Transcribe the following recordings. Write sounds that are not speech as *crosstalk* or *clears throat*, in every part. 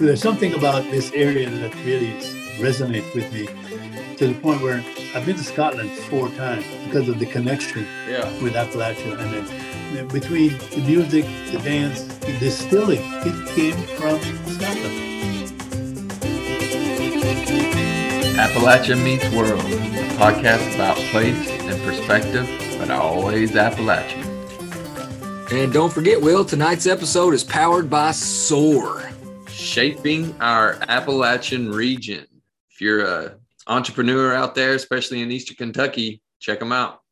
There's something about this area that really resonates with me to the point where I've been to Scotland four times because of the connection Yeah. with Appalachia. And then between the music, the dance, the distilling, it came from Scotland. Appalachia Meets World, a podcast about place and perspective, but always Appalachia. And don't forget, Will, tonight's episode is powered by SOAR. Shaping our Appalachian region. If you're a entrepreneur out there, especially in Eastern Kentucky, check them out.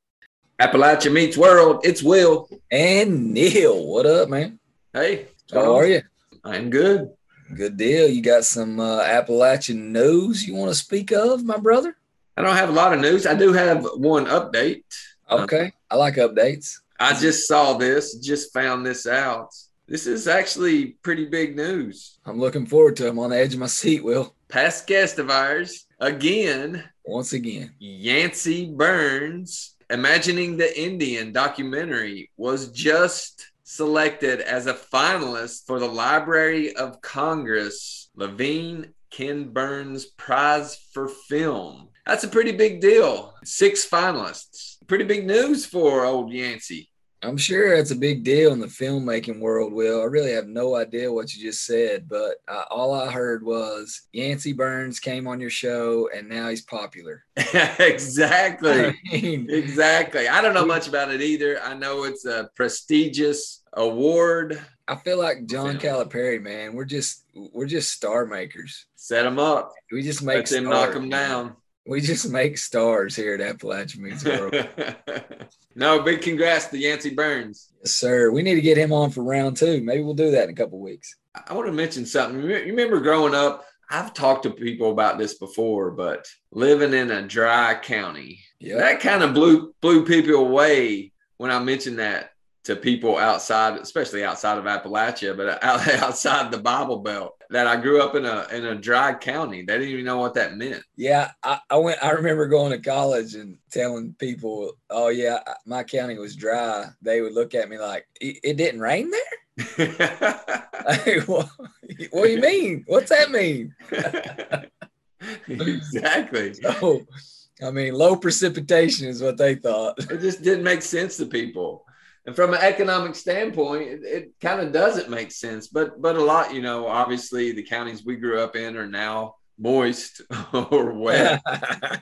Appalachia Meets World, it's Will. And Neil, what up, man? Hey, How are you? I'm good. Good deal. You got some uh, Appalachian news you want to speak of, my brother? I don't have a lot of news. I do have one update. Okay. I like updates. I just saw this, just found this out. This is actually pretty big news. I'm looking forward to him on the edge of my seat, Will. Past guest of ours, again, Once again. Yancey Burns, Imagining the Indian documentary, was just selected as a finalist for the Library of Congress Lavine Ken Burns Prize for Film. That's a pretty big deal. Six finalists. Pretty big news for old Yancey. I'm sure it's a big deal in the filmmaking world, Will. I really have no idea what you just said, but uh, all I heard was Yancey Burns came on your show and now he's popular. *laughs* exactly. I mean, Exactly. I don't know much about it either. I know it's a prestigious award. I feel like John Film. Calipari, man. We're just we're just star makers. Set them up. We just make Let them stars, knock them down. We just make stars here at Appalachian Meets World. *laughs* no, big congrats to Yancey Burns. yes, sir. We need to get him on for round two. Maybe we'll do that in a couple weeks. I want to mention something. You remember growing up? I've talked to people about this before, but living in a dry county, Yeah. that kind of blew blew people away when I mentioned that to people outside, especially outside of Appalachia, but *laughs* out, outside the Bible Belt. That I grew up in a in a dry county. They didn't even know what that meant. Yeah, I, I went. I remember going to college and telling people, "Oh yeah, my county was dry." They would look at me like, "It, it didn't rain there." *laughs* Like, what, what do you mean? What's that mean? exactly. *laughs* So, I mean, low precipitation is what they thought. It just didn't make sense to people. And from an economic standpoint, it, it kind of doesn't make sense. But but a lot, you know, obviously the counties we grew up in are now moist *laughs* or wet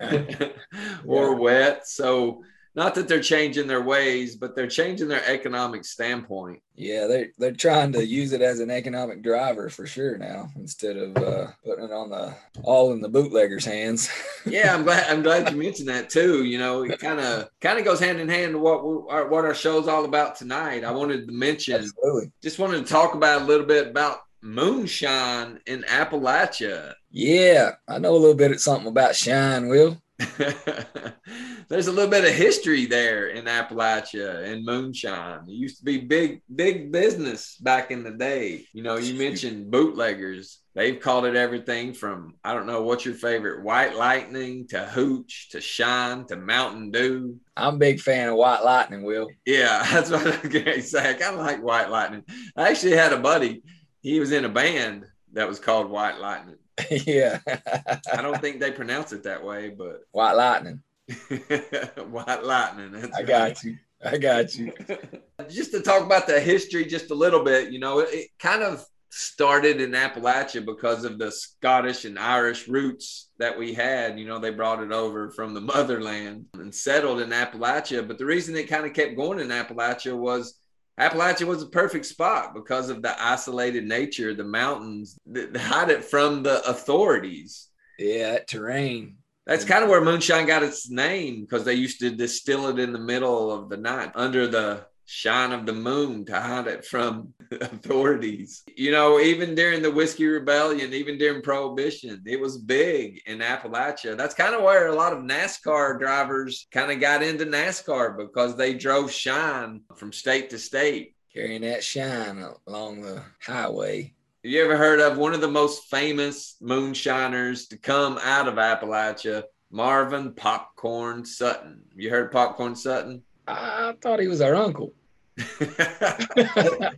*laughs* *laughs* or wet. So not that they're changing their ways, but they're changing their economic standpoint. yeah, they they're trying to use it as an economic driver for sure now, instead of uh, putting it on the all in the bootleggers' hands. *laughs* Yeah, I'm glad. I'm glad you mentioned that too. You know, it kind of kind of goes hand in hand to what our, what our show's all about tonight. I wanted to mention, Absolutely. just wanted to talk about a little bit about moonshine in Appalachia. Yeah, I know a little bit of something about shine, Will. *laughs* There's a little bit of history there in Appalachia and moonshine. It used to be big, big business back in the day. You know, you mentioned bootleggers. They've called it everything from I don't know what's your favorite, white lightning to hooch to shine to Mountain Dew. I'm a big fan of White Lightning, Will. Yeah, *laughs* that's what I'm gonna say. I kind of like White Lightning. I actually had a buddy. He was in a band that was called White Lightning. *laughs* yeah, I don't think they pronounce it that way, but *laughs* White Lightning. White Lightning. I right. got you. I got you. *laughs* just to talk about the history just a little bit, you know, it, it kind of started in Appalachia because of the Scottish and Irish roots that we had. You know, they brought it over from the motherland and settled in Appalachia. But the reason it kind of kept going in Appalachia was Appalachia was a perfect spot because of the isolated nature, of the mountains that hide it from the authorities. Yeah, that terrain. That's kind of where moonshine got its name because they used to distill it in the middle of the night under the shine of the moon to hide it from *laughs* authorities. You know, even during the Whiskey Rebellion, even during Prohibition, it was big in Appalachia. That's kind of where a lot of NASCAR drivers kind of got into NASCAR because they drove shine from state to state. Carrying that shine along the highway. Have you ever heard of one of the most famous moonshiners to come out of Appalachia? Marvin Popcorn Sutton. You heard Popcorn Sutton? I thought he was our uncle. *laughs*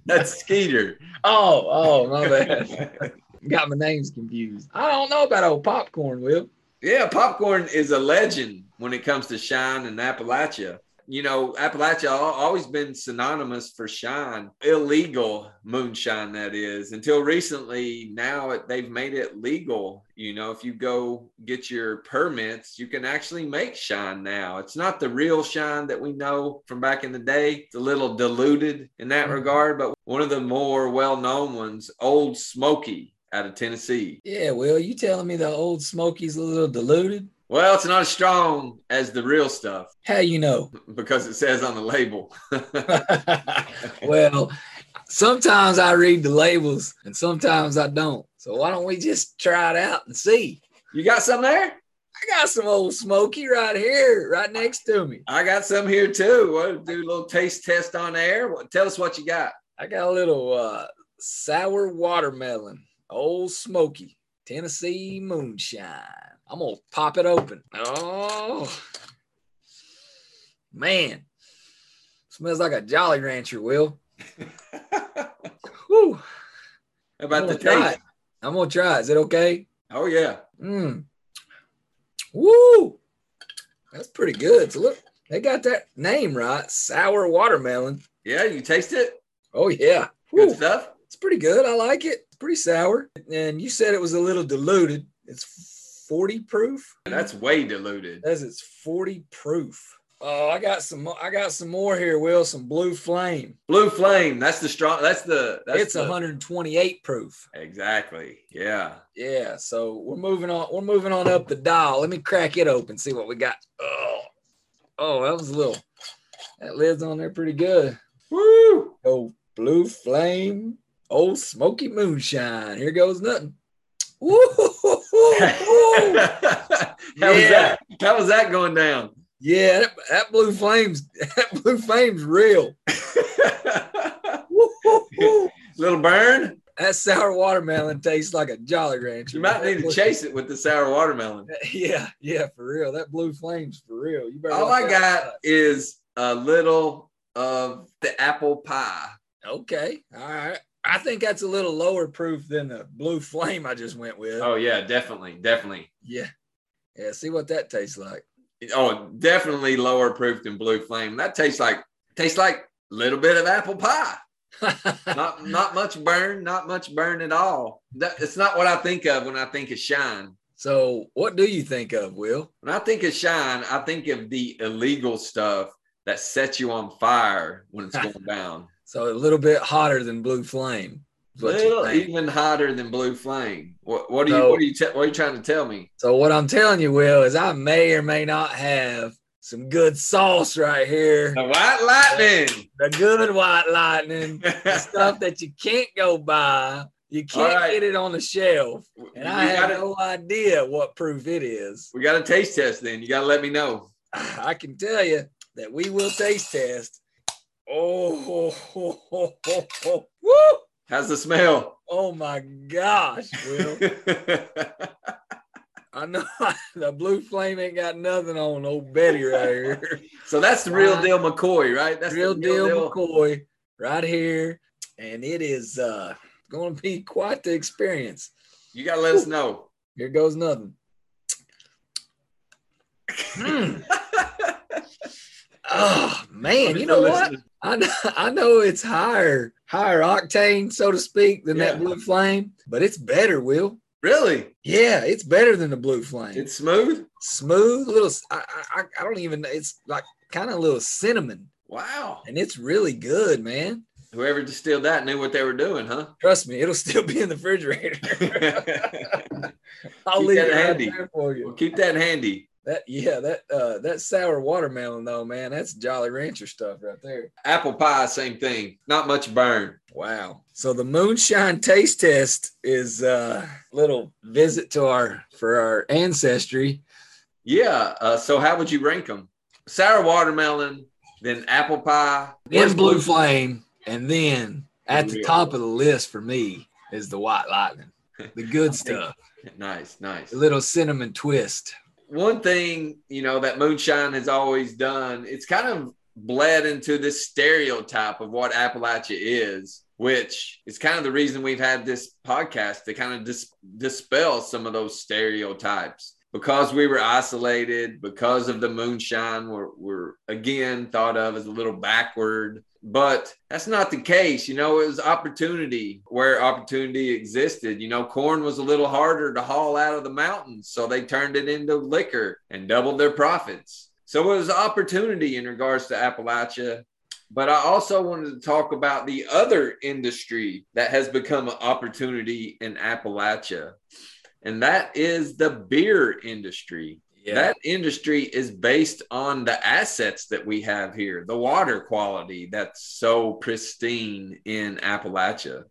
That's Skeeter. Oh, oh, my bad. Got my names confused. I don't know about old popcorn, Will. Yeah, popcorn is a legend when it comes to shine in Appalachia you know, Appalachia always been synonymous for shine, illegal moonshine, that is. Until recently, now they've made it legal. You know, if you go get your permits, you can actually make shine now. It's not the real shine that we know from back in the day, it's a little diluted in that mm-hmm. regard, but one of the more well known ones, Old Smoky out of Tennessee. Yeah, well, you telling me the Old Smoky's a little diluted? Well, it's not as strong as the real stuff. How you know? Because it says on the label. *laughs* well, sometimes I read the labels and sometimes I don't. So why don't we just try it out and see? You got some there? I got some old smoky right here, right next to me. I got some here too. What do a little taste test on air? Tell us what you got. I got a little uh, sour watermelon, old smoky, Tennessee moonshine. I'm gonna pop it open. Oh man, smells like a Jolly Rancher. Will. *laughs* Whew. How about the taste? I'm gonna try. Is it okay? Oh yeah. Mm. Woo! That's pretty good. So look, they got that name right. Sour watermelon. Yeah, you taste it? Oh yeah. Good Woo. stuff. It's pretty good. I like it. It's pretty sour. And you said it was a little diluted. It's 40 proof. That's way diluted. That's it's 40 proof. Oh, I got some. I got some more here. Will some blue flame. Blue flame. That's the strong. That's the. That's it's the, 128 proof. Exactly. Yeah. Yeah. So we're moving on. We're moving on up the dial. Let me crack it open. See what we got. Oh, oh, that was a little. That lid's on there pretty good. Woo! Oh, blue flame. Old smoky moonshine. Here goes nothing. Woo! *laughs* How was that? How was that going down? Yeah, that, that blue flames, *laughs* that blue flame's real. *laughs* Little burn. That sour watermelon tastes like a Jolly Rancher. You might need to chase it with the sour watermelon. Yeah, yeah, for real. That blue flame's for real. You better. All I got is a little of the apple pie. Okay, all right. I think that's a little lower proof than the blue flame I just went with. Oh yeah, definitely, definitely. Yeah, yeah. See what that tastes like. Oh, definitely lower proof than blue flame. That tastes like tastes like a little bit of apple pie. *laughs* not not much burn, not much burn at all. That, it's not what I think of when I think of shine. So, what do you think of, Will? When I think of shine, I think of the illegal stuff that sets you on fire when it's *laughs* going down. So a little bit hotter than blue flame. Little, even hotter than blue flame. What, what are so, you what are you te- what are you trying to tell me? So what I'm telling you, Will, is I may or may not have some good sauce right here. The white lightning. The good white lightning. *laughs* the stuff that you can't go buy. You can't right. get it on the shelf. And we I have no idea what proof it is. We got a taste test then. You got to let me know. *sighs* I can tell you that we will taste test Oh, ho, ho, ho, woo! How's the smell? Oh my gosh, Will. *laughs* I know *laughs* the blue flame ain't got nothing on old Betty right here. So that's the real deal McCoy, right? That's real, real deal, deal McCoy right here. And it is uh going to be quite the experience. You got to let Ooh. us know. Here goes nothing. *laughs* mm. Oh man, you know what? I know, I know it's higher, higher octane, so to speak, than yeah. that blue flame, but it's better, Will. Really? Yeah, it's better than the blue flame. It's smooth. Smooth, little. I, I, I don't even. It's like kind of a little cinnamon. Wow. And it's really good, man. Whoever distilled that knew what they were doing, huh? Trust me, it'll still be in the refrigerator. *laughs* I'll Keep leave that it right handy. there for you. Well, keep that handy. That yeah, that uh that sour watermelon though, man, that's Jolly Rancher stuff right there. Apple pie, same thing. Not much burn. Wow. So the moonshine taste test is a little visit to our for our ancestry. Yeah. Uh, so how would you rank them? Sour watermelon, then apple pie, Then Where's blue flame, and then at the top of the list for me is the white lightning. The good *laughs* stuff. Nice, nice. The little cinnamon twist. One thing you know that moonshine has always done it's kind of bled into this stereotype of what appalachia is which is kind of the reason we've had this podcast to kind of dis- dispel some of those stereotypes. Because we were isolated because of the moonshine we're, we're again thought of as a little backward but that's not the case you know it was opportunity where opportunity existed. You know corn was a little harder to haul out of the mountains so they turned it into liquor and doubled their profits. So it was opportunity in regards to appalachia. But I also wanted to talk about the other industry that has become an opportunity in Appalachia, and that is the beer industry. Yeah. That industry is based on the assets that we have here, the water quality that's so pristine in Appalachia.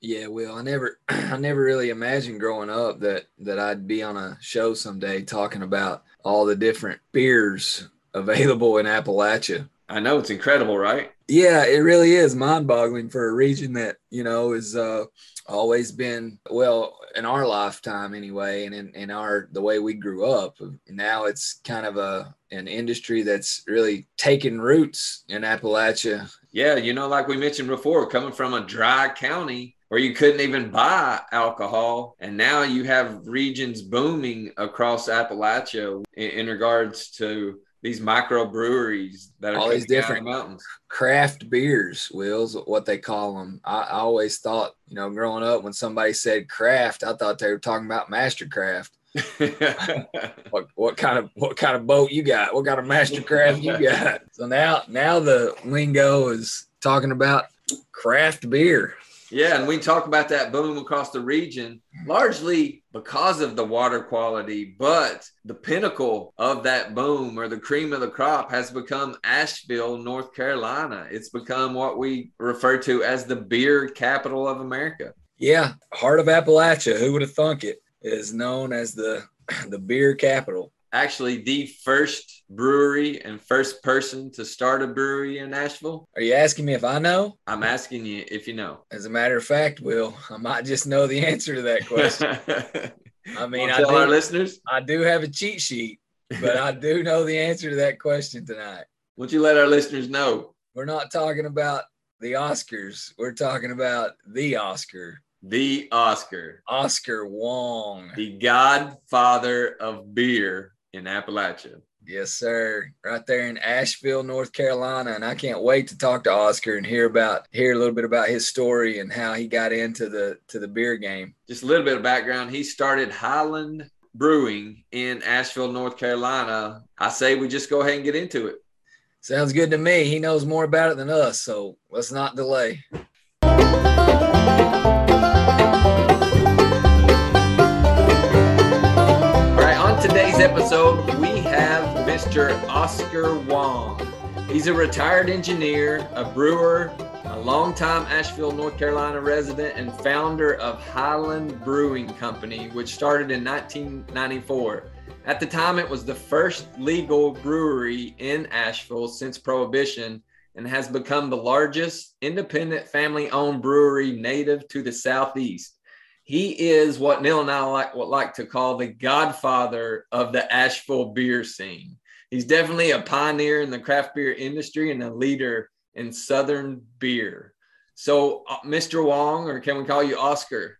Yeah, well, I never *clears throat* I never really imagined growing up that that I'd be on a show someday talking about all the different beers available in Appalachia. I know it's incredible, right? Yeah, it really is mind-boggling for a region that, you know, is uh always been well in our lifetime anyway and in, in our the way we grew up now it's kind of a an industry that's really taken roots in appalachia Yeah, you know, like we mentioned before, coming from a dry county where you couldn't even buy alcohol, and now you have regions booming across Appalachia in, in regards to these microbreweries that are All these coming out of different- mountains. craft beers wills what they call them I, I always thought you know growing up when somebody said craft i thought they were talking about mastercraft. *laughs* What what kind of what kind of boat you got? What kind of mastercraft you *laughs* got? So now now the lingo is talking about craft beer. Yeah, and we talk about that boom across the region largely because of the water quality, but the pinnacle of that boom or the cream of the crop has become Asheville, North Carolina. It's become what we refer to as the beer capital of America. yeah heart of appalachia who would have thunk it is known as the the beer capital Actually, the first brewery and first person to start a brewery in Asheville. are you asking me if i know? I'm asking you if you know. as a matter of fact will i might just know the answer to that question. *laughs* I mean I tell our do, listeners. I do have a cheat sheet but i do know the answer to that question tonight. Won't you let our listeners know? We're not talking about the oscars. We're talking about the oscar. The Oscar, oscar wong. The godfather of beer in Appalachia? Yes, sir. Right there in Asheville, North Carolina. And I can't wait to talk to Oscar and hear about hear a little bit about his story and how he got into the to the beer game. Just a little bit of background. He started Highland Brewing in Asheville, North Carolina. I say we just go ahead and get into it. Sounds good to me. He knows more about it than us, so let's not delay. Today's episode, we have Mr. Oscar Wong. He's a retired engineer, a brewer, a longtime Asheville, North Carolina resident, and founder of Highland Brewing Company, which started in 1994. At the time, it was the first legal brewery in Asheville since Prohibition and has become the largest independent family owned brewery native to the Southeast. He is what Neil and I like would like to call the godfather of the Asheville beer scene. He's definitely a pioneer in the craft beer industry and a leader in Southern beer. So, uh, Mr. Wong, or can we call you Oscar?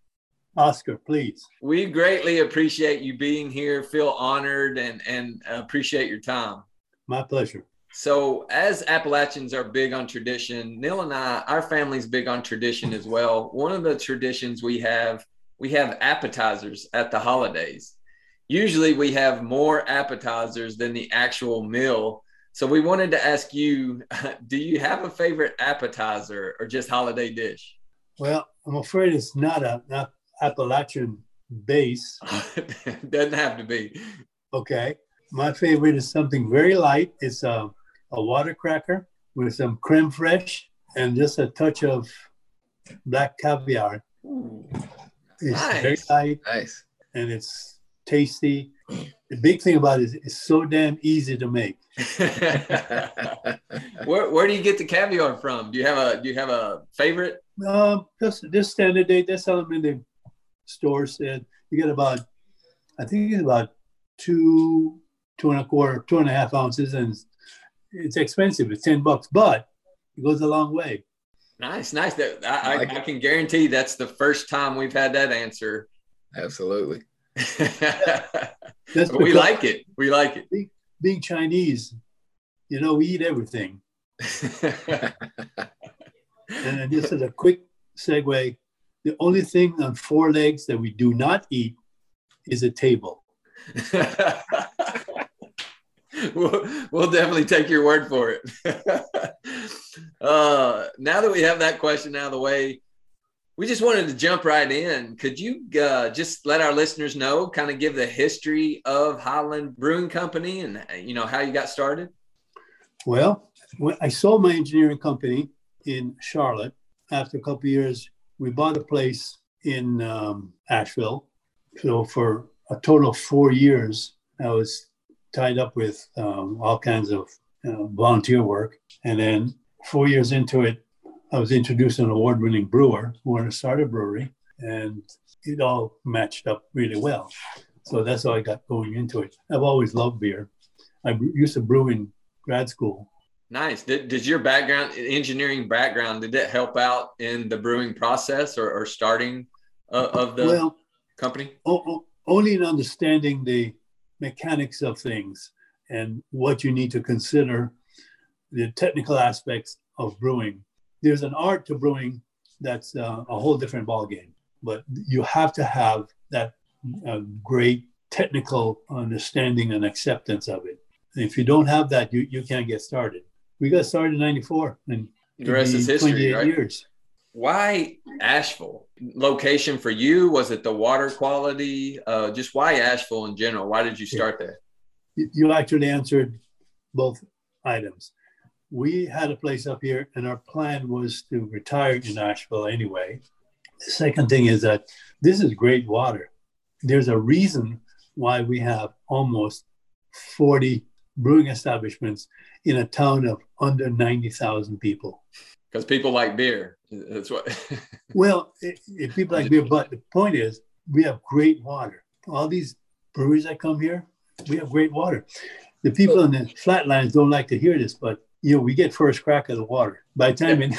Oscar, please. We greatly appreciate you being here. Feel honored and and appreciate your time. My pleasure. So, as Appalachians are big on tradition, Neil and I, our family's big on tradition as well. One of the traditions we have, we have appetizers at the holidays. Usually, we have more appetizers than the actual meal, So we wanted to ask you, *laughs* do you have a favorite appetizer or just holiday dish? Well, I'm afraid it's not a not Appalachian base. *laughs* Doesn't have to be. Okay. My favorite is something very light. It's a, a water cracker with some creme fraiche and just a touch of black caviar. Ooh, It's Nice. very light Nice. and it's tasty. The big thing about it is it's so damn easy to make. *laughs* where, where do you get the caviar from? Do you have a do you have a favorite? Um, just this standard date, sell them in the stores. And you get about, I think it's about two, two and a quarter, two and a half ounces, and it's, it's expensive. It's ten bucks, but it goes a long way. Nice, nice. That I, I, like I can guarantee that's the first time we've had that answer. Absolutely. *laughs* We like it. We like it. being Chinese. You know, we eat everything. *laughs* And then just as a quick segue, the only thing on four legs that we do not eat is a table. *laughs* *laughs* we'll, we'll definitely take your word for it. *laughs* uh, now that we have that question out of the way, we just wanted to jump right in. Could you uh, just let our listeners know, kind of give the history of Highland Brewing Company and you know how you got started? Well, I sold my engineering company in Charlotte. After a couple years, we bought a place in um, Asheville. So for a total of four years, I was tied up with um, all kinds of uh, volunteer work. And then four years into it, I was introduced to an award-winning brewer who wanted to start a brewery, and it all matched up really well. So that's how I got going into it. I've always loved beer. I used to brew in grad school Nice. Did, did your background, engineering background, did it help out in the brewing process or, or starting uh, of the well, company? o- only in understanding the mechanics of things and what you need to consider the technical aspects of brewing. There's an art to brewing that's uh, a whole different ballgame, but you have to have that uh, great technical understanding and acceptance of it. And if you don't have that, you, you can't get started. We got started in 94 and The rest is history, 28 right? years. Why Asheville? Location for you? Was it the water quality? Uh, just why Asheville in general? Why did you start there? you you actually answered both items. We had a place up here, and our plan was to retire in Asheville anyway. The second thing is that this is great water. There's a reason why we have almost 40 brewing establishments in a town of under 90,000 people. Because people like beer. That's what. *laughs* Well, if, people like beer, but the point is, we have great water. All these breweries that come here, we have great water. The people in the flatlands don't like to hear this, but you know, we get first crack of the water. By the time it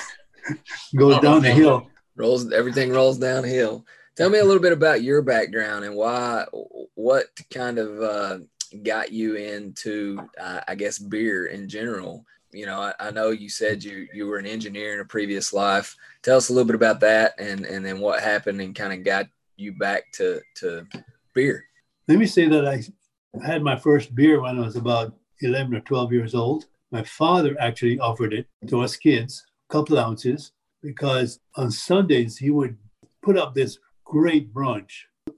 *laughs* goes Oh, down the hill, rolls everything rolls downhill. Tell me a little bit about your background and why, what kind of uh, got you into, uh, I guess, beer in general. You know, I, I know you said you you were an engineer in a previous life. Tell us a little bit about that, and and then what happened and kind of got you back to to beer. let me say that I had my first beer when I was about 11 or 12 years old. My father actually offered it to us kids, a couple ounces, because on Sundays he would put up this great brunch.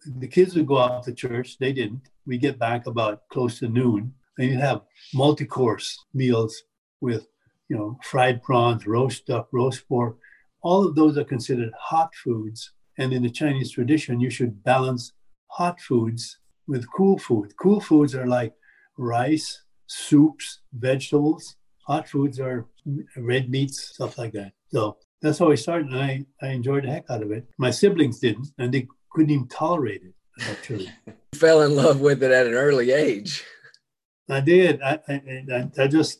The kids would go out to church. They didn't. We get back about close to noon, and you'd have multi-course meals with, you know, fried prawns, roast duck, roast pork. All of those are considered hot foods. And in the Chinese tradition, you should balance hot foods with cool food. Cool foods are like rice, soups, vegetables. Hot foods are red meats, stuff like that. So that's how I started, and I, I enjoyed the heck out of it. My siblings didn't, and they couldn't even tolerate it, actually. *laughs* You fell in love with it at an early age. I did. I, I, I, I just,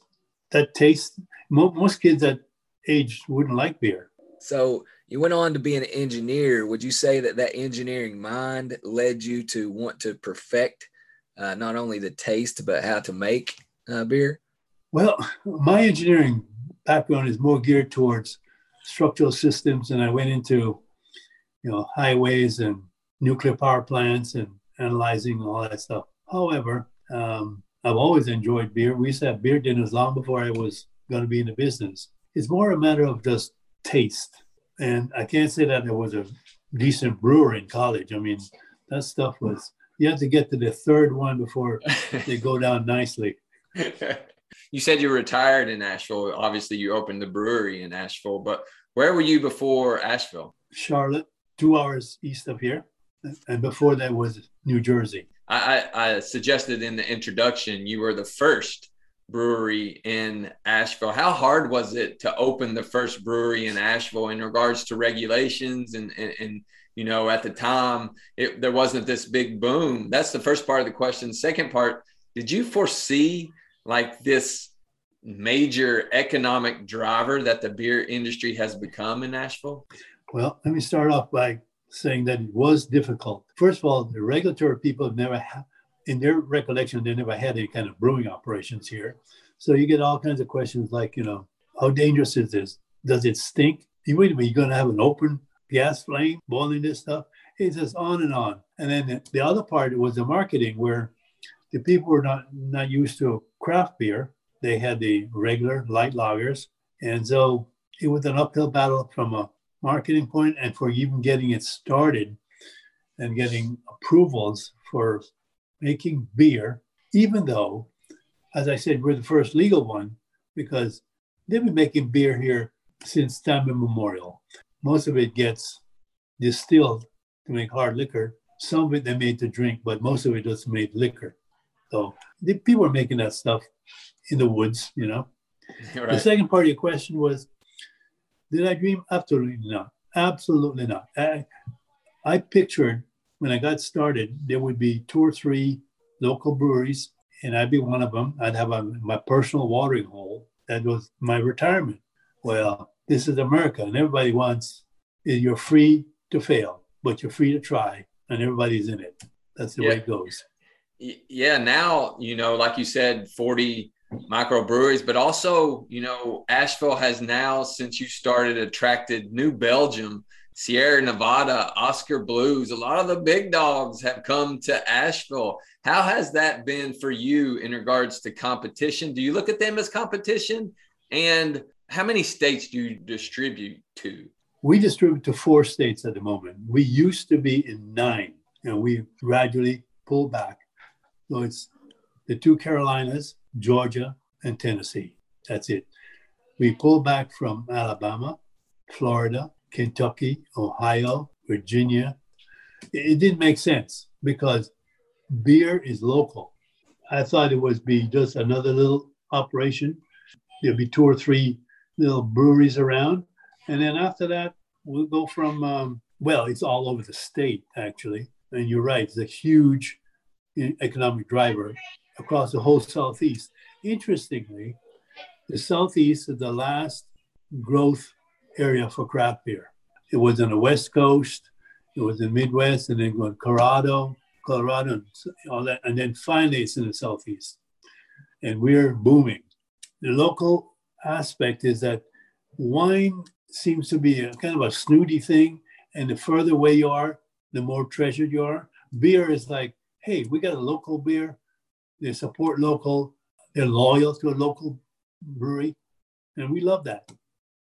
that taste, mo- most kids that age wouldn't like beer. So you went on to be an engineer. Would you say that that engineering mind led you to want to perfect uh, not only the taste but how to make uh, beer? Well, my engineering background is more geared towards structural systems, and I went into, you know, highways and nuclear power plants and analyzing all that stuff. However, um, I've always enjoyed beer. We used to have beer dinners long before I was going to be in the business. It's more a matter of just taste. And I can't say that there was a decent brewer in college. I mean, that stuff was, you have to get to the third one before they go *laughs* down nicely. *laughs* you said you retired in Asheville. Obviously, you opened the brewery in Asheville, but where were you before Asheville? Charlotte, two hours east of here. And before that was New Jersey. I, I suggested in the introduction you were the first brewery in Asheville. How hard was it to open the first brewery in Asheville in regards to regulations and and, and you know at the time it, there wasn't this big boom. That's the first part of the question. Second part, did you foresee like this major economic driver that the beer industry has become in Asheville? Well, let me start off by saying that it was difficult. First of all, the regulatory people have never, ha- in their recollection, they never had any kind of brewing operations here. So you get all kinds of questions like, you know, how dangerous is this? Does it stink? You wait a minute, you're going to have an open gas flame boiling this stuff? It's just on and on. And then the, the other part was the marketing, where the people were not not used to craft beer. They had the regular light lagers, and so it was an uphill battle from a marketing point and for even getting it started and getting approvals for making beer, even though, as I said, we're the first legal one because they've been making beer here since time immemorial. Most of it gets distilled to make hard liquor. Some of it they made to drink, but most of it was made liquor. So the people are making that stuff in the woods, you know. *laughs* Right. The second part of your question was did I dream? Absolutely not. Absolutely not. I, I pictured when I got started, there would be two or three local breweries, and I'd be one of them. I'd have a, my personal watering hole. That was my retirement. Well, this is America, and everybody wants, eh, you're free to fail, but you're free to try, and everybody's in it. That's the yeah. way it goes. Yeah, now, you know, like you said, 40 microbreweries, but also, you know, Asheville has now, since you started, attracted New Belgium, Sierra Nevada, Oskar Blues. A lot of the big dogs have come to Asheville. How has that been for you in regards to competition? Do you look at them as competition? And how many states do you distribute to? We distribute to four states at the moment. We used to be in nine, and we gradually pulled back. So it's the two Carolinas, Georgia, and Tennessee. That's it. We pulled back from Alabama, Florida, Kentucky, Ohio, Virginia. It didn't make sense because beer is local. I thought it would be just another little operation. There'd be two or three little breweries around. And then after that, we'll go from, um, well, it's all over the state, actually. And you're right, it's a huge economic driver across the whole Southeast. Interestingly, the Southeast is the last growth area for craft beer. It was on the West Coast, it was in the Midwest, and then going Colorado, Colorado, and all that. And then finally, it's in the Southeast. And we're booming. The local aspect is that wine seems to be a kind of a snooty thing. And the further away you are, the more treasured you are. Beer is like, hey, we got a local beer they support local, they're loyal to a local brewery. And we love that.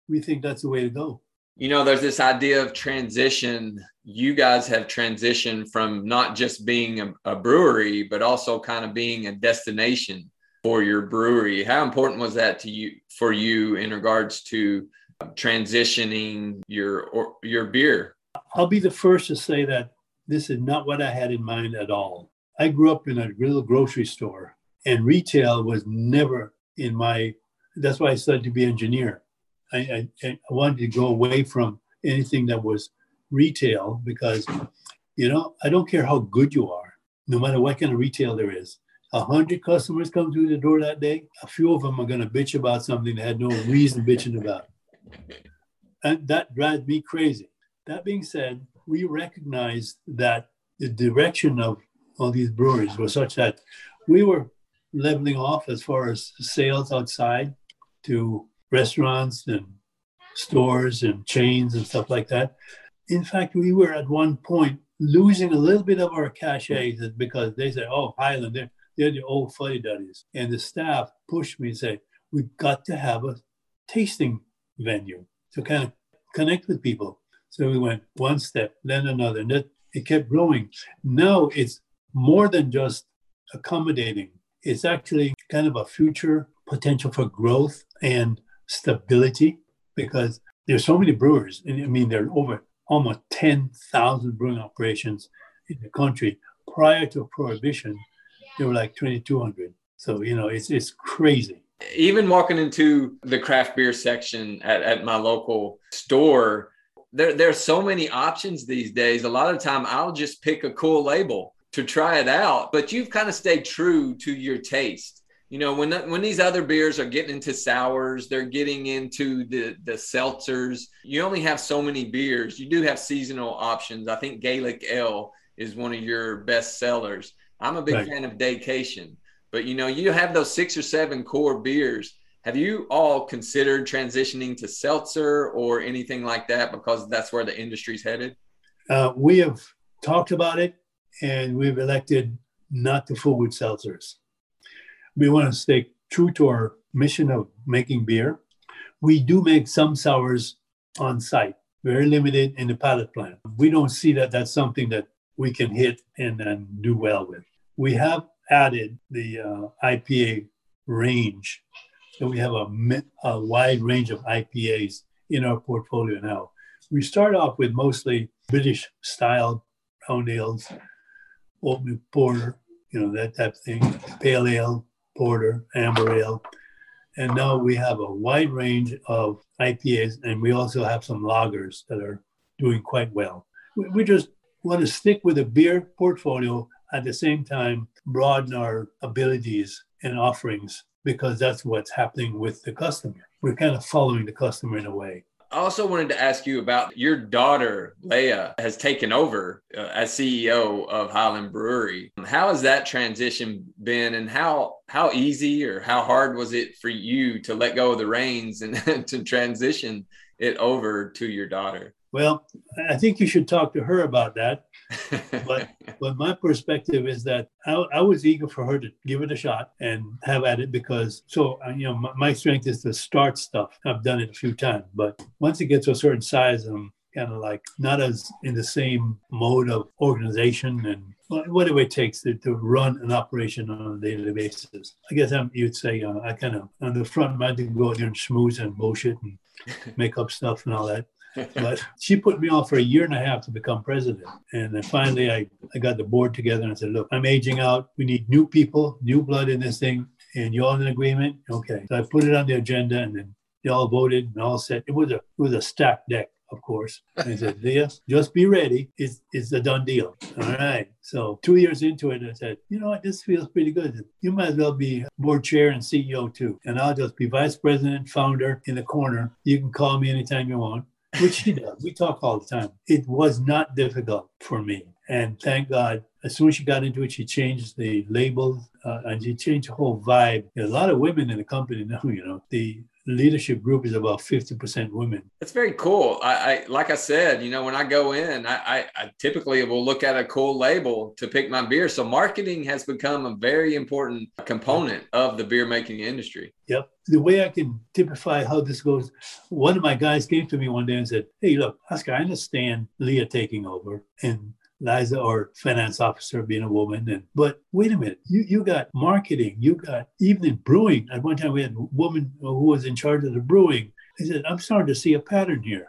We think that's the way to go. You know, there's this idea of transition. You guys have transitioned from not just being a, a brewery, but also kind of being a destination for your brewery. How important was that to you for you in regards to transitioning your or, your beer? I'll be the first to say that this is not what I had in mind at all. I grew up in a little grocery store, and retail was never in my. That's why I studied to be engineer. I, I, I wanted to go away from anything that was retail because, you know, I don't care how good you are, no matter what kind of retail there is. A hundred customers come through the door that day. A few of them are going to bitch about something they had no reason bitching about, and that drives me crazy. That being said, we recognize that the direction of all these breweries were such that we were leveling off as far as sales outside to restaurants and stores and chains and stuff like that. In fact, we were at one point losing a little bit of our cachet because they said, oh, Highland, they're, they're the old fuddy duddies. And the staff pushed me and said, We've got to have a tasting venue to kind of connect with people. So we went one step, then another, and that, it kept growing. Now it's more than just accommodating, it's actually kind of a future potential for growth and stability because there's so many brewers. And I mean, there are over almost 10,000 brewing operations in the country. Prior to prohibition, there were like 2,200. So, you know, it's, it's crazy. Even walking into the craft beer section at, at my local store, there, there's so many options these days. A lot of time I'll just pick a cool label to try it out, but you've kind of stayed true to your taste. You know when when these other beers are getting into sours they're getting into the the seltzers you only have so many beers. You do have seasonal options. I think gaelic ale is one of your best sellers. I'm a big right. fan of daycation but you know you have those six or seven core beers. Have you all considered transitioning to seltzer or anything like that because that's where the industry's headed? Uh, we have talked about it and we've elected not to fool with seltzers we want to stay true to our mission of making beer. We do make some sours on site, very limited in the pilot plant. We don't see that that's something that we can hit and, and do well with. We have added the uh, IPA range. So we have a, a wide range of IPAs in our portfolio now. We start off with mostly British style brown ales, oatmeal porter, you know, that type of thing, pale ale, porter, amber ale. And now we have a wide range of IPAs, and we also have some lagers that are doing quite well. We just want to stick with a beer portfolio at the same time, broaden our abilities and offerings because that's what's happening with the customer. We're kind of following the customer in a way. I also wanted to ask you about your daughter, Leah, has taken over uh, as CEO of Highland Brewery. How has that transition been, and how how easy or how hard was it for you to let go of the reins and *laughs* to transition it over to your daughter? Well, I think you should talk to her about that. *laughs* but but my perspective is that I, I, was eager for her to give it a shot and have at it because so uh, you know my, my, strength is to start stuff. I've done it a few times, but once it gets to a certain size, I'm kind of like not as in the same mode of organization and whatever it takes to, to run an operation on a daily basis. I guess I'm, you'd say uh, I kind of on the front mind to go out there and schmooze and bullshit and *laughs* make up stuff and all that but she put me off for a year and a half to become president. And then finally, I, I got the board together and I said, look, I'm aging out. We need new people, new blood in this thing. And you all in agreement? Okay. So I put it on the agenda and then they all voted and all said it was a it was a stacked deck, of course. And I said, Leah, just be ready. It's it's a done deal. All right. So two years into it, I said, you know what, this feels pretty good. You might as well be board chair and CEO too. And I'll just be vice president, founder in the corner. You can call me anytime you want which she does. We talk all the time. It was not difficult for me. And thank God, as soon as she got into it, she changed the label uh, and she changed the whole vibe. a lot of women in the company now, you know, the leadership group is about 50% women. That's very cool. I, I, like I said, you know, when I go in, I, I, I, typically will look at a cool label to pick my beer. So marketing has become a very important component of the beer making industry. Yep. The way I can typify how this goes, one of my guys came to me one day and said, Hey, look, Oscar, I understand Leah taking over and Liza or finance officer being a woman. And but wait a minute, you, you got marketing, you got even in brewing. At one time we had a woman who was in charge of the brewing. I said, I'm starting to see a pattern here.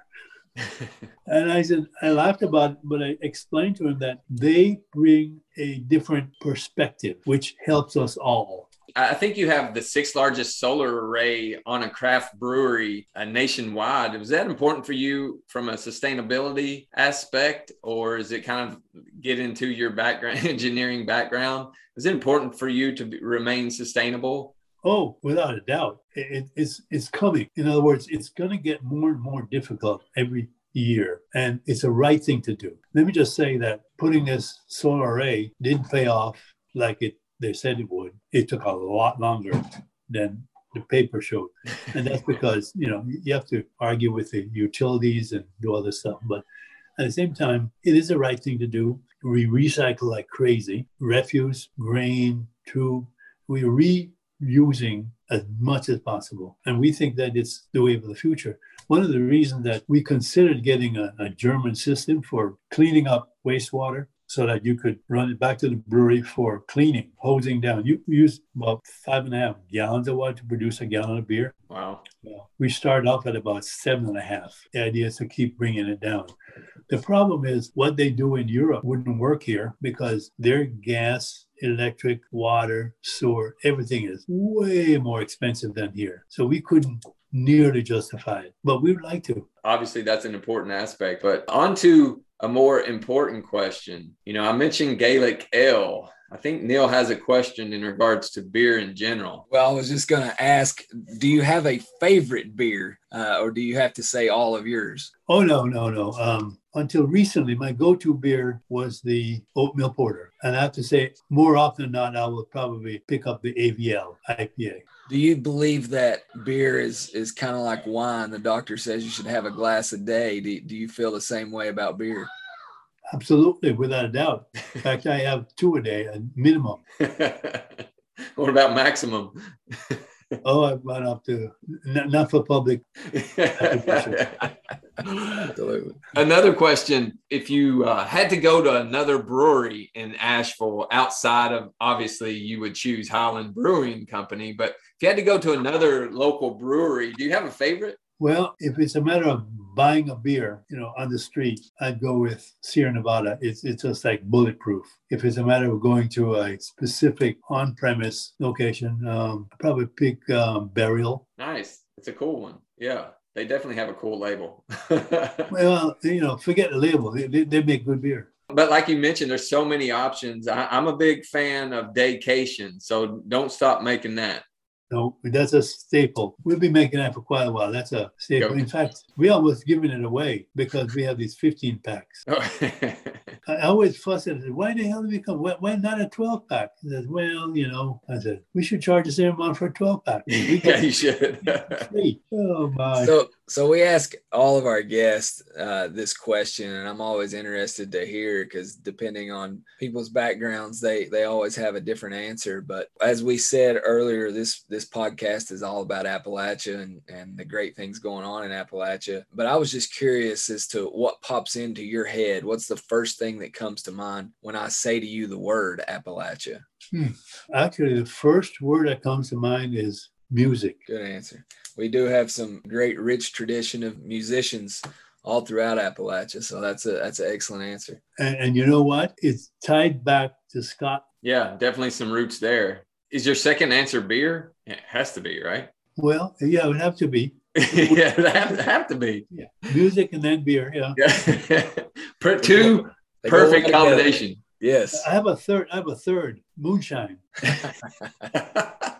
*laughs* and I said, I laughed about it, but I explained to him that they bring a different perspective, which helps us all. I think you have the sixth largest solar array on a craft brewery uh, nationwide. Was that important for you from a sustainability aspect, or is it kind of get into your background, *laughs* engineering background? Is it important for you to be, remain sustainable? Oh, without a doubt, it, it's it's coming. In other words, it's going to get more and more difficult every year, and it's a right thing to do. Let me just say that putting this solar array didn't pay off like it they said it would. It took a lot longer than the paper showed. And that's *laughs* because, you know, you have to argue with the utilities and do other stuff. But at the same time, it is the right thing to do. We recycle like crazy refuse, grain, to we are reusing as much as possible. And we think that it's the way of the future. One of the reasons that we considered getting a, a German system for cleaning up wastewater so that you could run it back to the brewery for cleaning, hosing down. You use about five and a half gallons of water to produce a gallon of beer. Wow. Well, we started off at about seven and a half. The idea is to keep bringing it down. The problem is what they do in Europe wouldn't work here because their gas, electric, water, sewer, everything is way more expensive than here. So we couldn't nearly justify it, but we would like to. Obviously, that's an important aspect. But on to a more important question. You know, I mentioned Gaelic ale. I think Neil has a question in regards to beer in general. Well, I was just going to ask do you have a favorite beer uh, or do you have to say all of yours? Oh, no, no, no. Um, until recently, my go to beer was the oatmeal porter. And I have to say, more often than not, I will probably pick up the AVL IPA. Do you believe that beer is is kind of like wine? The doctor says you should have a glass a day. Do, do you feel the same way about beer? Absolutely, without a doubt. In fact, I have two a day, a minimum. *laughs* what about maximum? *laughs* oh, I've gone up to not, not for public. *laughs* Absolutely. Another question: If you uh, had to go to another brewery in Asheville, outside of obviously you would choose Highland Brewing Company, but if you had to go to another local brewery, do you have a favorite? Well, if it's a matter of buying a beer, you know, on the street, I'd go with Sierra Nevada. It's it's just like bulletproof. If it's a matter of going to a specific on-premise location, um, I'd probably pick um, Burial. Nice. It's a cool one. Yeah. They definitely have a cool label. *laughs* well, you know, forget the label. They, they, they, make good beer. But like you mentioned, there's so many options. I, I'm a big fan of Daycation, so don't stop making that. No, that's a staple. We'll be making that for quite a while. That's a staple. In fact, we almost giving it away because we have these 15 packs. Oh. *laughs* I always fuss at it. Why the hell did we come? Why, why not a 12 pack? He says, well, you know, I said, we should charge the same amount for a 12 pack. *laughs* yeah, you should. *laughs* oh, my. So, so we ask all of our guests uh, this question, and I'm always interested to hear because depending on people's backgrounds, they they always have a different answer. But as we said earlier, this this podcast is all about Appalachia and and the great things going on in Appalachia. But I was just curious as to what pops into your head. What's the first thing that comes to mind when I say to you the word Appalachia? Hmm. Actually, the first word that comes to mind is music. Good answer. We do have some great, rich tradition of musicians all throughout Appalachia. So that's a that's an excellent answer. And, and you know what? It's tied back to Scott. Yeah, definitely some roots there. Is your second answer beer? It has to be, right? Well, yeah, it would have to be. *laughs* yeah, it have, have to be. Yeah, music and then beer. Yeah. yeah. *laughs* Two perfect combination. Yes. I have a third. I have a third moonshine. *laughs*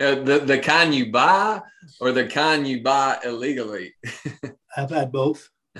Uh, the, the kind you buy or the kind you buy illegally? *laughs* I've had both. *laughs*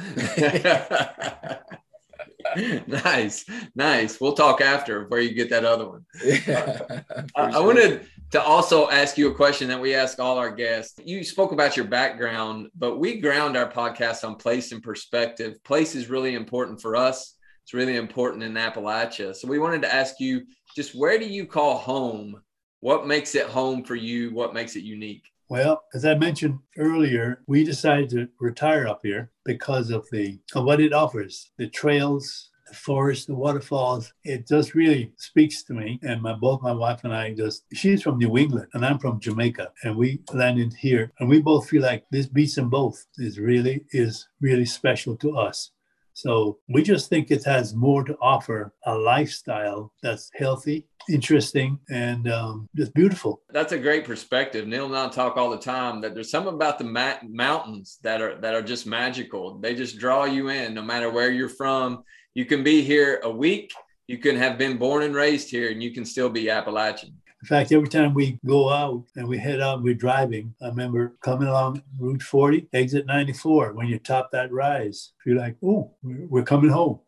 nice, nice. We'll talk after where you get that other one. *laughs* Yeah, I, I wanted to also ask you a question that we ask all our guests. You spoke about your background, but we ground our podcast on place and perspective. Place is really important for us. It's really important in Appalachia. So we wanted to ask you just where do you call home what makes it home for you? What makes it unique? Well, as I mentioned earlier, we decided to retire up here because of the of what it offers, the trails, the forest, the waterfalls. It just really speaks to me. And my both my wife and I just she's from New England and I'm from Jamaica, and we landed here, and we both feel like this beats them both. Is really is really special to us. So we just think it has more to offer a lifestyle that's healthy, interesting, and um, just beautiful. That's a great perspective. Neil and I talk all the time that there's something about the ma- mountains that are that are just magical. They just draw you in, no matter where you're from. You can be here a week. You can have been born and raised here, and you can still be Appalachian. In fact, every time we go out and we head out, we're driving. I remember coming along Route 40, exit 94. When you top that rise, you're like, oh, we're coming home.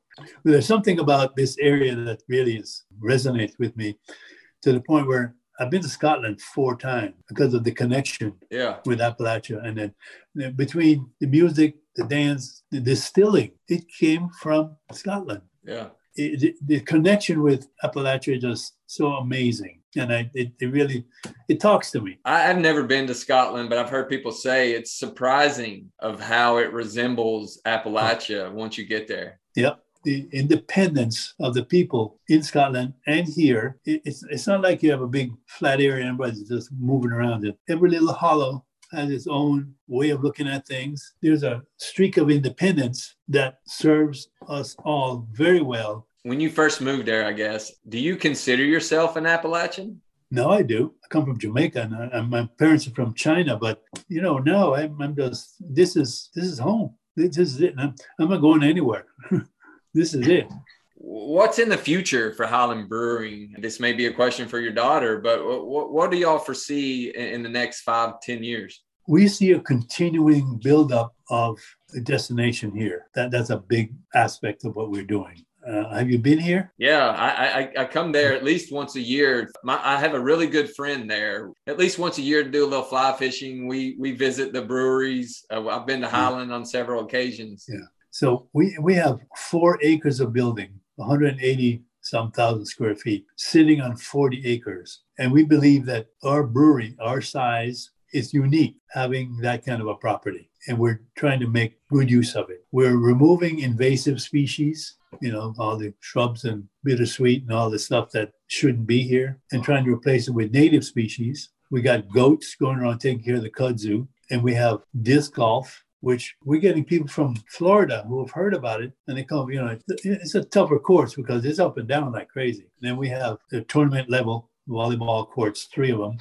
There's something about this area that really is, resonates with me to the point where I've been to Scotland four times because of the connection yeah. with Appalachia. And then between the music, the dance, the distilling, it came from Scotland. Yeah. It, the connection with Appalachia is just so amazing and I it, it really it talks to me. I, I've never been to Scotland, but I've heard people say it's surprising of how it resembles Appalachia once you get there. Yep. The independence of the people in Scotland and here. It's, it's not like you have a big flat area and everybody's just moving around it. Every little hollow has its own way of looking at things. There's a streak of independence that serves us all very well. When you first moved there, I guess, do you consider yourself an Appalachian? No, I do. I come from Jamaica, and, I, and my parents are from China. But you know, no, I'm, I'm just this is this is home. This is it. I'm, I'm not going anywhere. *laughs* this is it. What's in the future for Highland Brewing? This may be a question for your daughter, but what, what do y'all foresee in the next five, ten years? We see a continuing buildup of a destination here. That, that's a big aspect of what we're doing. Uh, have you been here? Yeah, I, I, I come there at least once a year. My, I have a really good friend there. At least once a year to do a little fly fishing. We we visit the breweries. Uh, I've been to Highland on several occasions. Yeah. So we we have four acres of building, 180 some thousand square feet, sitting on 40 acres, and we believe that our brewery, our size, is unique having that kind of a property and we're trying to make good use of it. We're removing invasive species, you know, all the shrubs and bittersweet and all the stuff that shouldn't be here, and trying to replace it with native species. We got goats going around taking care of the kudzu, and we have disc golf, which we're getting people from Florida who have heard about it, and they come, you know, it's a tougher course because it's up and down like crazy. Then we have the tournament level volleyball courts, three of them,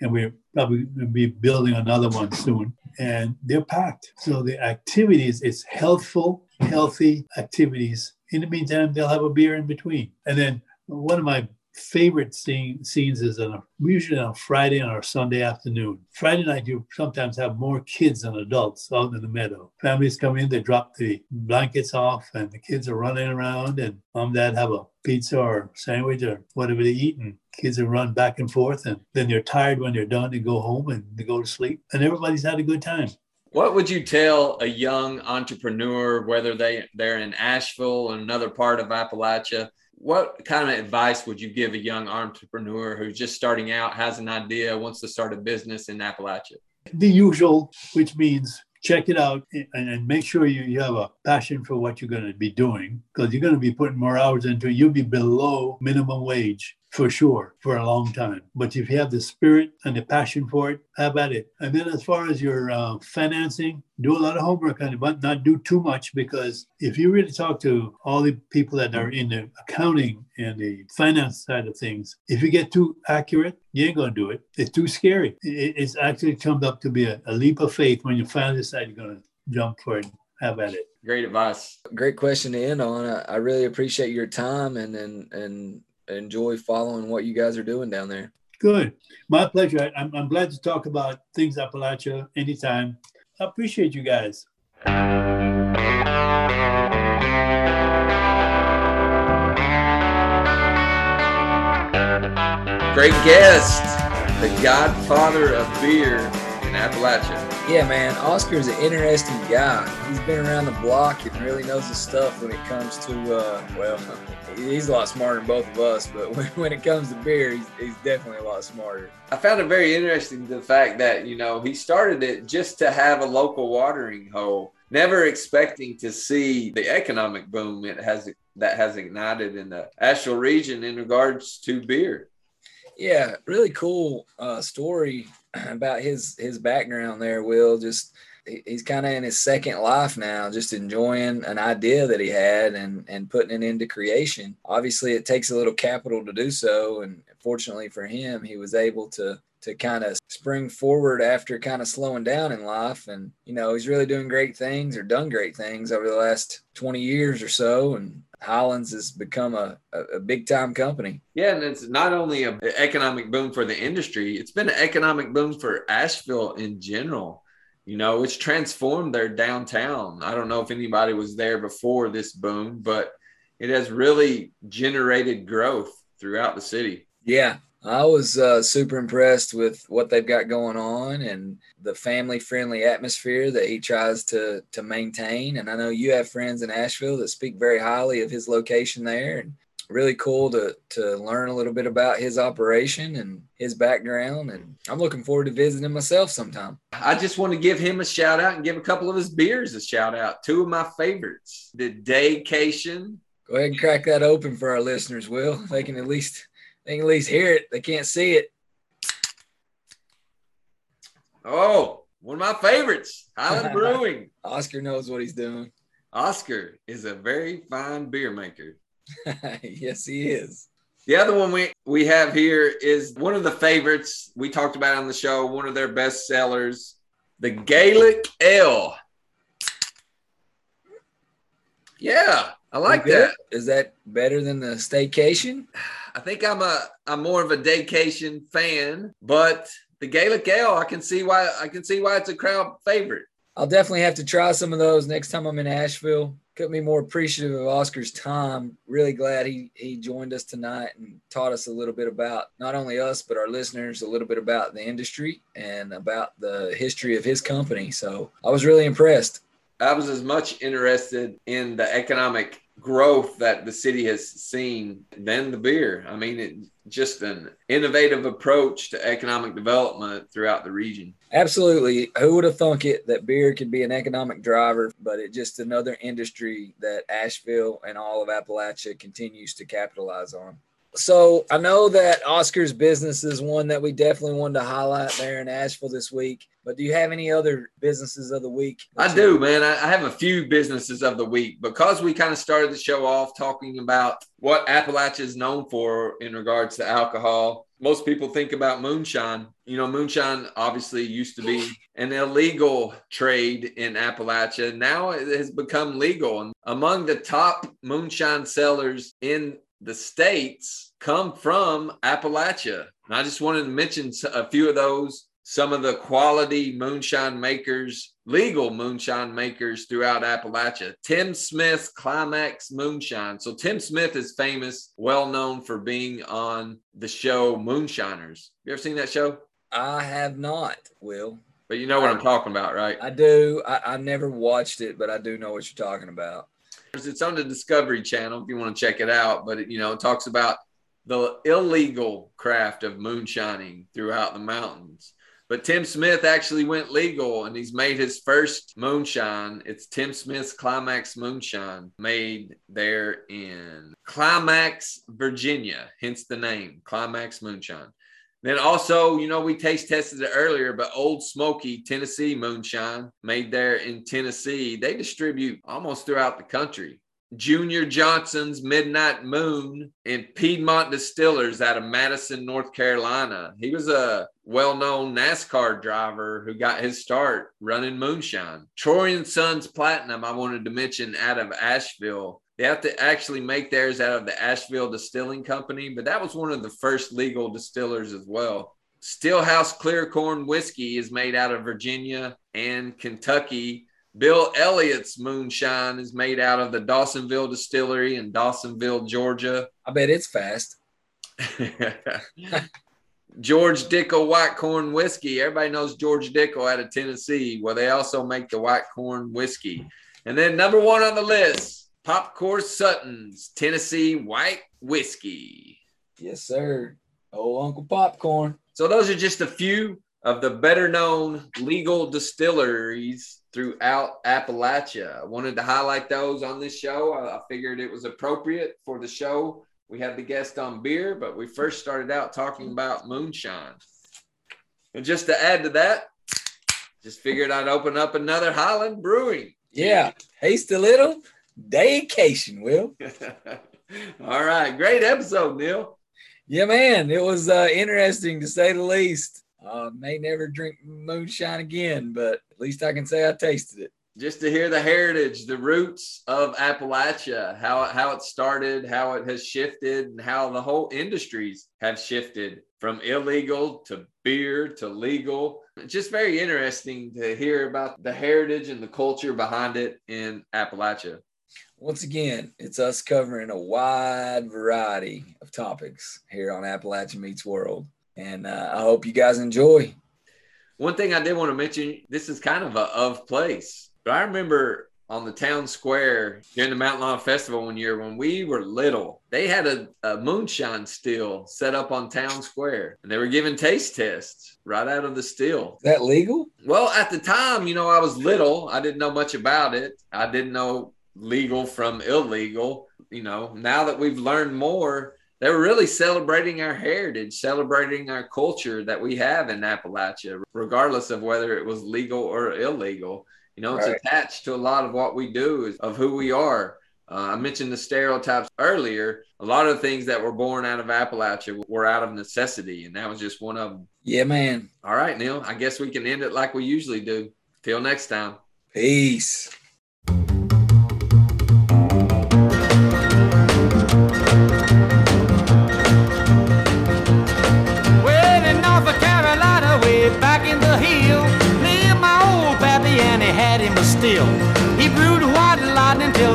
and we're probably going to be building another one soon. And they're packed. So the activities, it's healthful, healthy activities. In the meantime, they'll have a beer in between. And then one of my favorite scene, scenes is on a, usually on Friday or Sunday afternoon. Friday night, you sometimes have more kids than adults out in the meadow. Families come in, they drop the blankets off, and the kids are running around, and mom and dad have a pizza or sandwich or whatever they eat, and kids will run back and forth, and then they're tired when they're done and go home and they go to sleep, and everybody's had a good time. What would you tell a young entrepreneur, whether they they're in Asheville or another part of Appalachia? What kind of advice would you give a young entrepreneur who's just starting out, has an idea, wants to start a business in Appalachia? The usual, which means check it out and, make sure you, you have a passion for what you're going to be doing because you're going to be putting more hours into it. You'll be below minimum wage for sure for a long time. But if you have the spirit and the passion for it, have at it. And then as far as your uh, financing, do a lot of homework on it, but not do too much because if you really talk to all the people that are in the accounting and the finance side of things, if you get too accurate, you ain't gonna do it. It's too scary. It, it's actually come up to be a, a leap of faith when you finally decide you're gonna jump for it. Have at it. Great advice. Great question to end on. I, I really appreciate your time and and and enjoy following what you guys are doing down there. Good. My pleasure. I'm, I'm glad to talk about things Appalachia anytime. I appreciate you guys. Great guest, the godfather of beer in Appalachia. Yeah, man. Oscar's an interesting guy. He's been around the block and really knows his stuff when it comes to, uh, well, he's a lot smarter than both of us, but *laughs* when, when it comes to beer, he's, he's definitely a lot smarter. I found it very interesting the fact that, you know, he started it just to have a local watering hole, never expecting to see the economic boom it has that has ignited in the Asheville region in regards to beer. Yeah, really cool uh, story *clears throat* about his his background there, Will. Just he's kind of in his second life now, just enjoying an idea that he had and and putting it into creation. Obviously, it takes a little capital to do so, and fortunately for him, he was able to to kind of spring forward after kind of slowing down in life. And you know, he's really doing great things or done great things over the last 20 years or so, and Highlands has become a, a, a big time company. Yeah, and it's not only an economic boom for the industry, it's been an economic boom for Asheville in general. You know, it's transformed their downtown. I don't know if anybody was there before this boom, but it has really generated growth throughout the city. Yeah, I was uh, super impressed with what they've got going on and the family friendly atmosphere that he tries to to maintain. And I know you have friends in Asheville that speak very highly of his location there. And really cool to to learn a little bit about his operation and his background. And I'm looking forward to visiting myself sometime. I just want to give him a shout out and give a couple of his beers a shout out. Two of my favorites: the Daycation. Go ahead and crack that open for our listeners, Will. They can at least they can at least hear it. They can't see it. Oh, one of my favorites, Highland *laughs* Brewing. Oscar knows what he's doing. Oscar is a very fine beer maker. *laughs* yes, he is. The other one we, we have here is one of the favorites we talked about on the show, one of their best sellers, the Gaelic Ale. Yeah, I like that. Is that better than the staycation? I think I'm a I'm more of a daycation fan, but the Gaelic Ale, I can see why I can see why it's a crowd favorite. I'll definitely have to try some of those next time I'm in Asheville. Couldn't be more appreciative of Oscar's time. Really glad he he joined us tonight and taught us a little bit about not only us but our listeners a little bit about the industry and about the history of his company. So I was really impressed. I was as much interested in the economic growth that the city has seen than the beer. I mean, it just an innovative approach to economic development throughout the region. Absolutely. Who would have thunk it that beer could be an economic driver, but it's just another industry that Asheville and all of Appalachia continues to capitalize on. So I know that Oscar's business is one that we definitely wanted to highlight there in Asheville this week. But do you have any other businesses of the week? I do, man. I have a few businesses of the week because we kind of started the show off talking about what Appalachia is known for in regards to alcohol. Most people think about moonshine. You know, moonshine obviously used to be an illegal trade in Appalachia. Now it has become legal. And among the top moonshine sellers in the states come from Appalachia. And I just wanted to mention a few of those some of the quality moonshine makers, legal moonshine makers throughout Appalachia. Tim Smith Climax Moonshine. So Tim Smith is famous, well known for being on the show Moonshiners. You ever seen that show? I have not, Will. But you know what I, am talking about, right? I do. I, I never watched it, but I do know what you're talking about. It's on the Discovery Channel if you want to check it out. But it, you know, it talks about the illegal craft of moonshining throughout the mountains. But Tim Smith actually went legal and he's made his first moonshine. It's Tim Smith's Climax Moonshine, made there in Climax, Virginia, hence the name Climax Moonshine. Then also, you know, we taste tested it earlier, but Old Smoky Tennessee Moonshine, made there in Tennessee, they distribute almost throughout the country. Junior Johnson's Midnight Moon and Piedmont Distillers out of Madison, North Carolina. He was a well known NASCAR driver who got his start running moonshine. Troy and Sons Platinum, I wanted to mention out of Asheville. They have to actually make theirs out of the Asheville Distilling Company, but that was one of the first legal distillers as well. Stillhouse Clear Corn Whiskey is made out of Virginia and Kentucky Bill Elliott's moonshine is made out of the Dawsonville Distillery in Dawsonville, Georgia. I bet it's fast. *laughs* George Dickel White Corn Whiskey. Everybody knows George Dickel out of Tennessee. where they also make the white corn whiskey. And then number one on the list, Popcorn Sutton's Tennessee White Whiskey. Yes, sir. Oh, Uncle Popcorn. So those are just a few of the better known legal distilleries throughout Appalachia. I wanted to highlight those on this show. I, figured it was appropriate for the show. We had the guest on beer, but we first started out talking about moonshine. And just to add to that, just figured I'd open up another Highland Brewing. Yeah, haste a little daycation, Will. *laughs* All right, great episode, Neil. Yeah, man, it was uh, interesting to say the least. Uh, may never drink moonshine again, but at least I can say I tasted it. Just to hear the heritage, the roots of Appalachia, how how it started, how it has shifted, and how the whole industries have shifted from illegal to beer to legal. It's just very interesting to hear about the heritage and the culture behind it in Appalachia. Once again, it's us covering a wide variety of topics here on Appalachia Meets World and uh, I hope you guys enjoy. One thing I did want to mention this is kind of a of place, but I remember on the town square during the Mountain Laurel Festival one year when we were little. They had a, a moonshine still set up on town square and they were giving taste tests right out of the still. Is that legal? Well, at the time, you know, I was little. I didn't know much about it. I didn't know legal from illegal. You know, now that we've learned more, they were really celebrating our heritage, celebrating our culture that we have in Appalachia, regardless of whether it was legal or illegal. You know, it's Right. attached to a lot of what we do is of who we are. Uh, I mentioned the stereotypes earlier. A lot of things that were born out of Appalachia were out of necessity, and that was just one of them. Yeah, man. All right, Neil, I guess we can end it like we usually do. Till next time. Peace.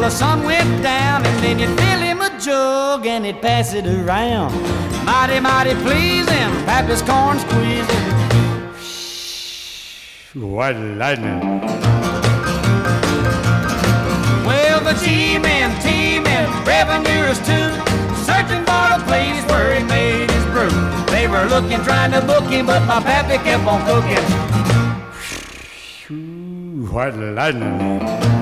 Till the sun went down, and then you'd fill him a jug and he'd pass it around. Mighty, mighty pleasing, pappy's corn squeezing. White lightning. Well, the G-men, T-men, revenuers too, searching for the place where he made his brew. They were looking, trying to book him, but my pappy kept on cooking. White lightning.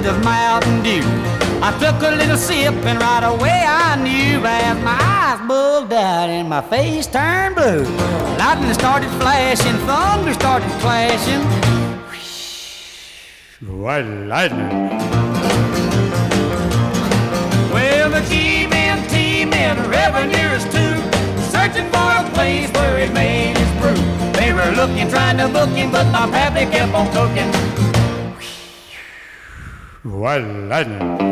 Instead of Mountain Dew. I took a little sip and right away I knew as my eyes bugged out and my face turned blue. Lightning started flashing, thunder started clashing. White lightning. Well, the G-men, T-men, revenuers too, searching for a place where he made his brew. They were looking, trying to book him, but my pappy kept on cooking. White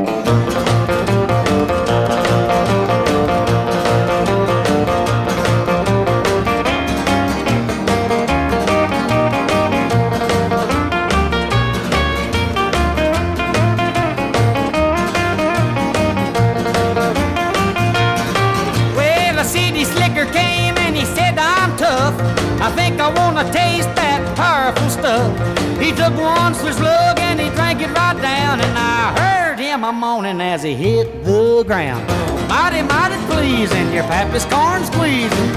him moaning as he hit the ground. Mighty, mighty pleasing, your pappy's corn squeezing.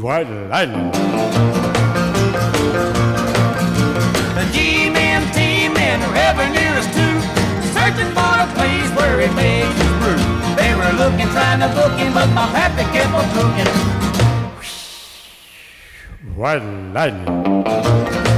White lightning. The G-men, T-men, revenuers too, searching for a place where he makes his brew. They were looking, trying to book him, but my pappy kept on cooking. White lightning.